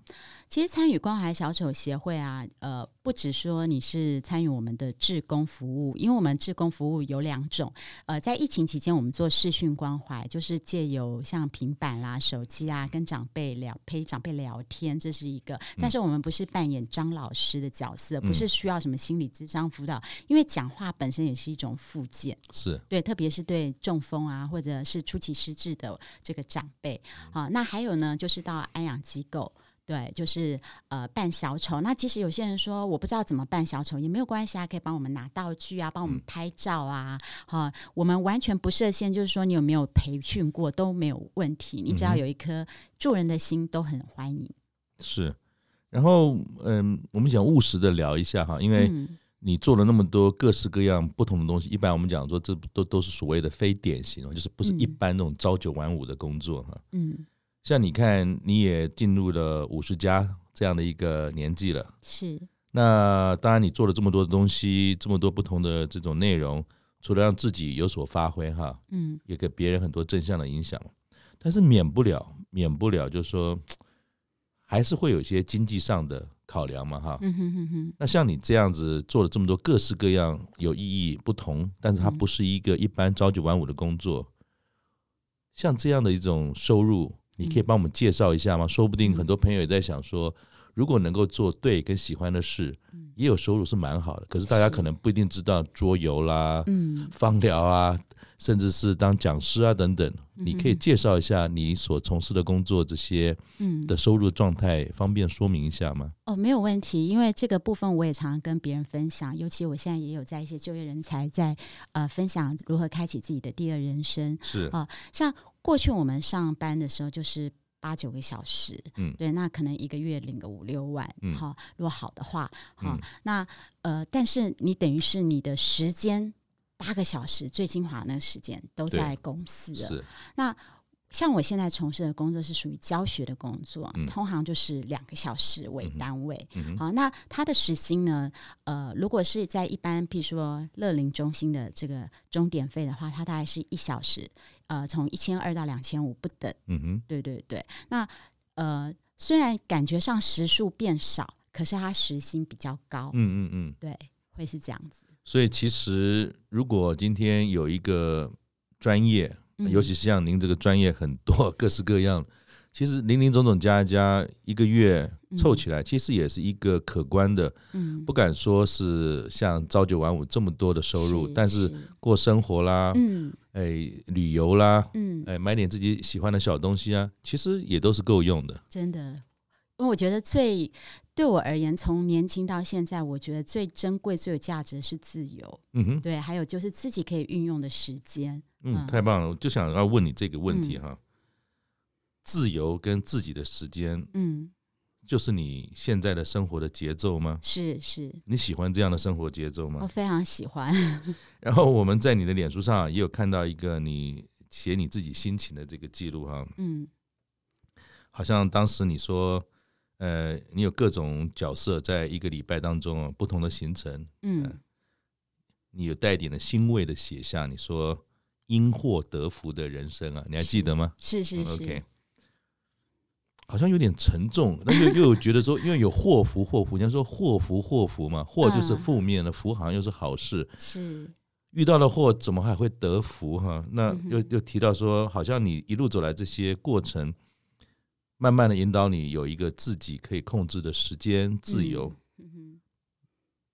其实参与关怀小丑协会啊，呃，不只说你是参与我们的志工服务，因为我们志工服务有两种，呃，在疫情期间我们做视讯关怀，就是借由像平板啦、手机啊，跟长辈聊，陪长辈聊天，这是一个。但是我们不是扮演张老师的角色，不是需要什么心理智商辅导，因为讲话本身也是一种附件，是对，特别是对中风啊或者是初期失智的这个长辈。好，那还有呢，就是到安养机构。对，就是呃扮小丑。那其实有些人说我不知道怎么扮小丑，也没有关系啊，可以帮我们拿道具啊，帮我们拍照啊。哈、嗯，我们完全不设限，就是说你有没有培训过都没有问题，你只要有一颗助人的心，都很欢迎。是，然后嗯，我们想务实的聊一下哈，因为你做了那么多各式各样不同的东西，一般我们讲说这都都是所谓的非典型，就是不是一般那种朝九晚五的工作哈。嗯。像你看，你也进入了五十加这样的一个年纪了。是。那当然，你做了这么多的东西，这么多不同的这种内容，除了让自己有所发挥，哈，嗯，也给别人很多正向的影响。但是免不了，免不了，就是说，还是会有一些经济上的考量嘛，哈。嗯哼哼哼。那像你这样子做了这么多各式各样有意义、不同，但是它不是一个一般朝九晚五的工作，像这样的一种收入。你可以帮我们介绍一下吗？说不定很多朋友也在想说，如果能够做对跟喜欢的事，也有收入是蛮好的。可是大家可能不一定知道桌游啦、嗯芳疗啊，甚至是当讲师啊等等。你可以介绍一下你所从事的工作这些的收入状态，方便说明一下吗？哦，没有问题，因为这个部分我也常常跟别人分享，尤其我现在也有在一些就业人才在呃分享如何开启自己的第二人生。是啊，像。过去我们上班的时候就是八九个小时，嗯，对，那可能一个月领个五六万，嗯，好，如果好的话，哈，嗯，那呃，但是你等于是你的时间八个小时最精华那个时间都在公司了，是，那。像我现在从事的工作是属于教学的工作，嗯、通常就是两个小时为单位。好，那他的时薪呢？呃，如果是在一般，譬如说乐龄中心的这个钟点费的话，它大概是一小时，呃，从一千二到两千五不等。嗯哼，对对对。那呃，虽然感觉上时数变少，可是他时薪比较高。嗯嗯嗯，对，会是这样子。所以其实，如果今天有一个专业。尤其是像您这个专业很多各式各样，其实林林总总加一加，一个月凑起来，其实也是一个可观的。嗯，不敢说是像朝九晚五这么多的收入，但是过生活啦，嗯，哎，旅游啦，嗯，哎，买点自己喜欢的小东西啊，其实也都是够用的。真的，因为我觉得最对我而言，从年轻到现在，我觉得最珍贵、最有价值的是自由。嗯哼，对，还有就是自己可以运用的时间。嗯，太棒了！我就想要问你这个问题哈，嗯、自由跟自己的时间，嗯，就是你现在的生活的节奏吗？是是，你喜欢这样的生活节奏吗？我非常喜欢。然后我们在你的脸书上也有看到一个你写你自己心情的这个记录哈，嗯，好像当时你说，呃，你有各种角色在一个礼拜当中不同的行程，嗯、呃，你有带点的欣慰的写下，你说。因祸得福的人生啊，你还记得吗？是是是。OK，好像有点沉重，那又又有觉得说，因为有祸福祸福，人家说祸福祸福嘛，祸就是负面的，福好像又是好事。是遇到了祸，怎么还会得福哈？那又又提到说，好像你一路走来这些过程，慢慢的引导你有一个自己可以控制的时间自由。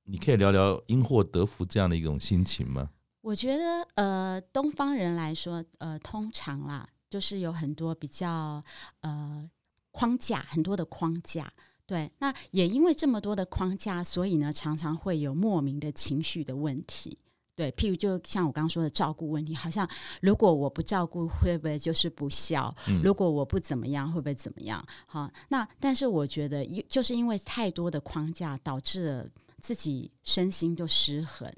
你可以聊聊因祸得福这样的一种心情吗？我觉得，呃，东方人来说，呃，通常啦，就是有很多比较呃。框架很多的框架，对，那也因为这么多的框架，所以呢，常常会有莫名的情绪的问题，对，譬如就像我刚刚说的照顾问题，好像如果我不照顾，会不会就是不孝？嗯、如果我不怎么样，会不会怎么样？好，那但是我觉得，就是因为太多的框架，导致了自己身心都失衡。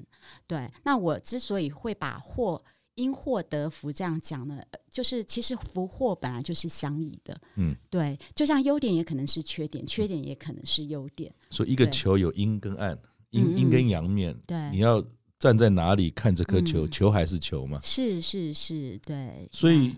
对，那我之所以会把祸。因祸得福，这样讲呢，就是其实福祸本来就是相宜的，嗯，对，就像优点也可能是缺点，缺点也可能是优点。所以一个球有阴跟暗，阴阴跟阳面，对，你要站在哪里看这颗球，球还是球嘛？是是是，对。所以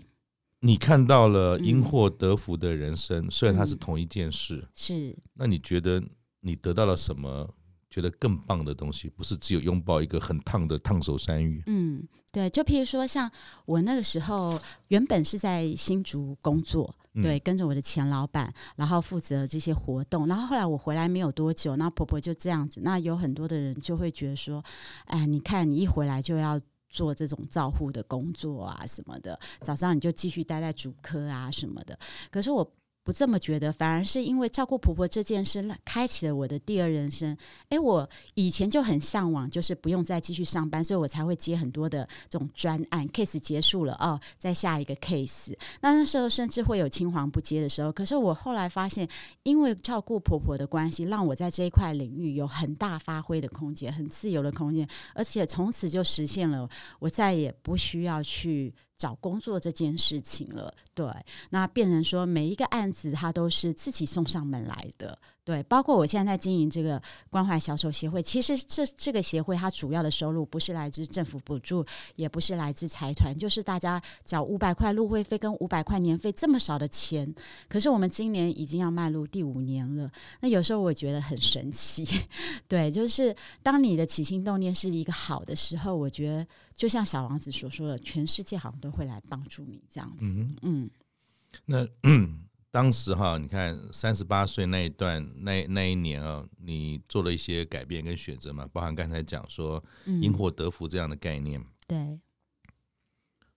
你看到了因祸得福的人生，虽然它是同一件事，是。那你觉得你得到了什么？觉得更棒的东西，不是只有拥抱一个很烫的烫手山芋。嗯，对，就譬如说，像我那个时候原本是在新竹工作，对，跟着我的前老板，然后负责这些活动。然后后来我回来没有多久，那婆婆就这样子，那有很多的人就会觉得说，哎，你看你一回来就要做这种照护的工作啊什么的，早上你就继续待在主科啊什么的。可是我。不这么觉得，反而是因为照顾婆婆这件事，开启了我的第二人生。诶，我以前就很向往，就是不用再继续上班，所以我才会接很多的这种专案。case 结束了哦，再下一个 case。那那时候甚至会有青黄不接的时候。可是我后来发现，因为照顾婆婆的关系，让我在这一块领域有很大发挥的空间，很自由的空间，而且从此就实现了我再也不需要去。找工作这件事情了，对，那变成说每一个案子他都是自己送上门来的。对，包括我现在在经营这个关怀小手协会，其实这这个协会它主要的收入不是来自政府补助，也不是来自财团，就是大家缴五百块入会费跟五百块年费这么少的钱。可是我们今年已经要迈入第五年了，那有时候我觉得很神奇。对，就是当你的起心动念是一个好的时候，我觉得就像小王子所说的，全世界好像都会来帮助你这样子。嗯，嗯，那嗯。当时哈，你看三十八岁那一段那那一年啊，你做了一些改变跟选择嘛，包含刚才讲说因祸得福这样的概念。嗯、对。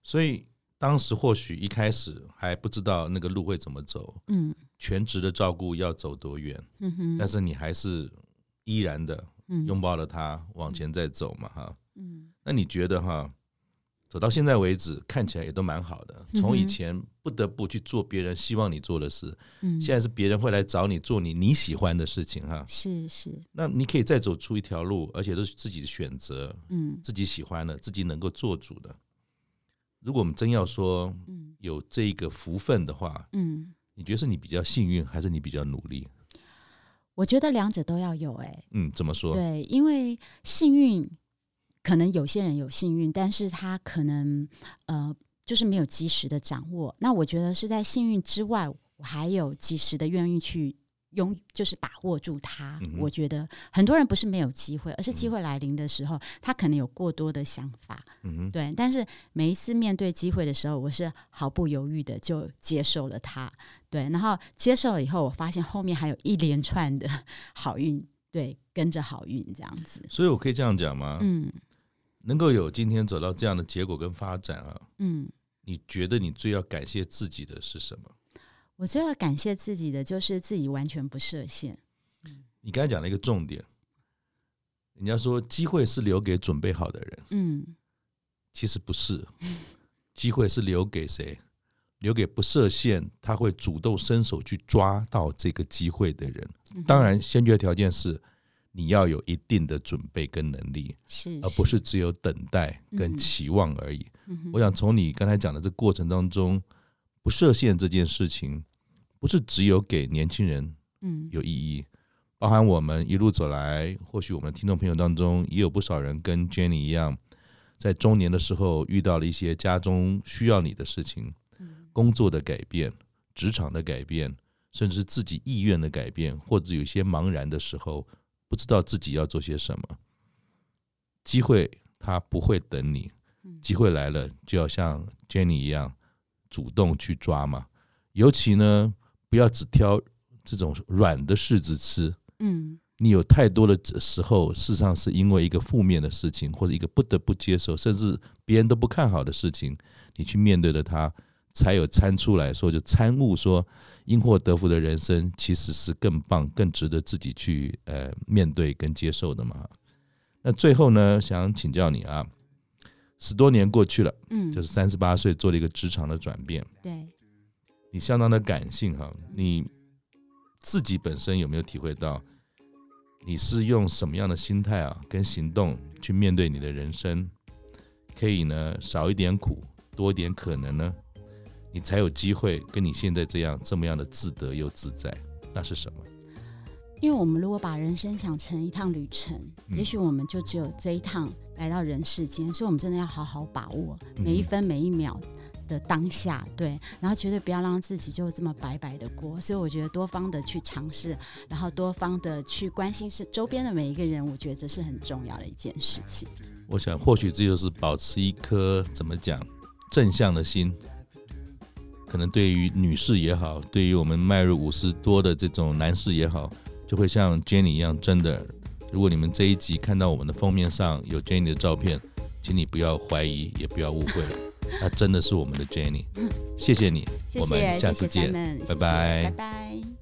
所以当时或许一开始还不知道那个路会怎么走，嗯，全职的照顾要走多远，嗯哼，但是你还是依然的拥抱了他往前再走嘛，哈，嗯，那你觉得哈？走到现在为止，看起来也都蛮好的。从以前不得不去做别人希望你做的事，嗯，现在是别人会来找你做你你喜欢的事情，哈，是是。那你可以再走出一条路，而且都是自己的选择，嗯，自己喜欢的，自己能够做主的。如果我们真要说，有这个福分的话，嗯，你觉得是你比较幸运，还是你比较努力？我觉得两者都要有，哎，嗯，怎么说？对，因为幸运。可能有些人有幸运，但是他可能呃，就是没有及时的掌握。那我觉得是在幸运之外，我还有及时的愿意去拥，就是把握住它。嗯、我觉得很多人不是没有机会，而是机会来临的时候，他可能有过多的想法。嗯，对。但是每一次面对机会的时候，我是毫不犹豫的就接受了它。对，然后接受了以后，我发现后面还有一连串的 好运，对，跟着好运这样子。所以我可以这样讲吗？嗯。能够有今天走到这样的结果跟发展啊，嗯，你觉得你最要感谢自己的是什么？我最要感谢自己的就是自己完全不设限。你刚才讲了一个重点，人家说机会是留给准备好的人，嗯，其实不是，机会是留给谁？留给不设限，他会主动伸手去抓到这个机会的人。当然，先决条件是。你要有一定的准备跟能力，是，而不是只有等待跟期望而已。嗯嗯、我想从你刚才讲的这过程当中，不设限这件事情，不是只有给年轻人有意义，包含我们一路走来，或许我们听众朋友当中也有不少人跟 Jenny 一样，在中年的时候遇到了一些家中需要你的事情，工作的改变、职场的改变、甚至自己意愿的改变，或者有些茫然的时候，不知道自己要做些什么。机会它不会等你，机会来了就要像 Jenny 一样主动去抓嘛。尤其呢，不要只挑这种软的柿子吃。嗯，你有太多的时候，事实上是因为一个负面的事情，或者一个不得不接受，甚至别人都不看好的事情，你去面对了它。才有参出来说，就参悟说，因祸得福的人生其实是更棒、更值得自己去呃面对跟接受的嘛。那最后呢，想请教你啊，十多年过去了，嗯，就是三十八岁做了一个职场的转变，对，你相当的感性哈，你自己本身有没有体会到，你是用什么样的心态啊跟行动去面对你的人生，可以呢少一点苦，多一点可能呢？你才有机会跟你现在这样这么样的自得又自在，那是什么？因为我们如果把人生想成一趟旅程，嗯、也许我们就只有这一趟来到人世间，所以我们真的要好好把握每一分每一秒的当下，对，然后绝对不要让自己就这么白白的过。所以我觉得多方的去尝试，然后多方的去关心是周边的每一个人，我觉得这是很重要的一件事情。我想或许这就是保持一颗怎么讲正向的心。可能对于女士也好，对于我们迈入五十多的这种男士也好，就会像 Jenny 一样，真的。如果你们这一集看到我们的封面上有 Jenny 的照片，请你不要怀疑，也不要误会，那 真的是我们的 Jenny。谢谢你，谢谢，我们下次见，拜拜。拜拜。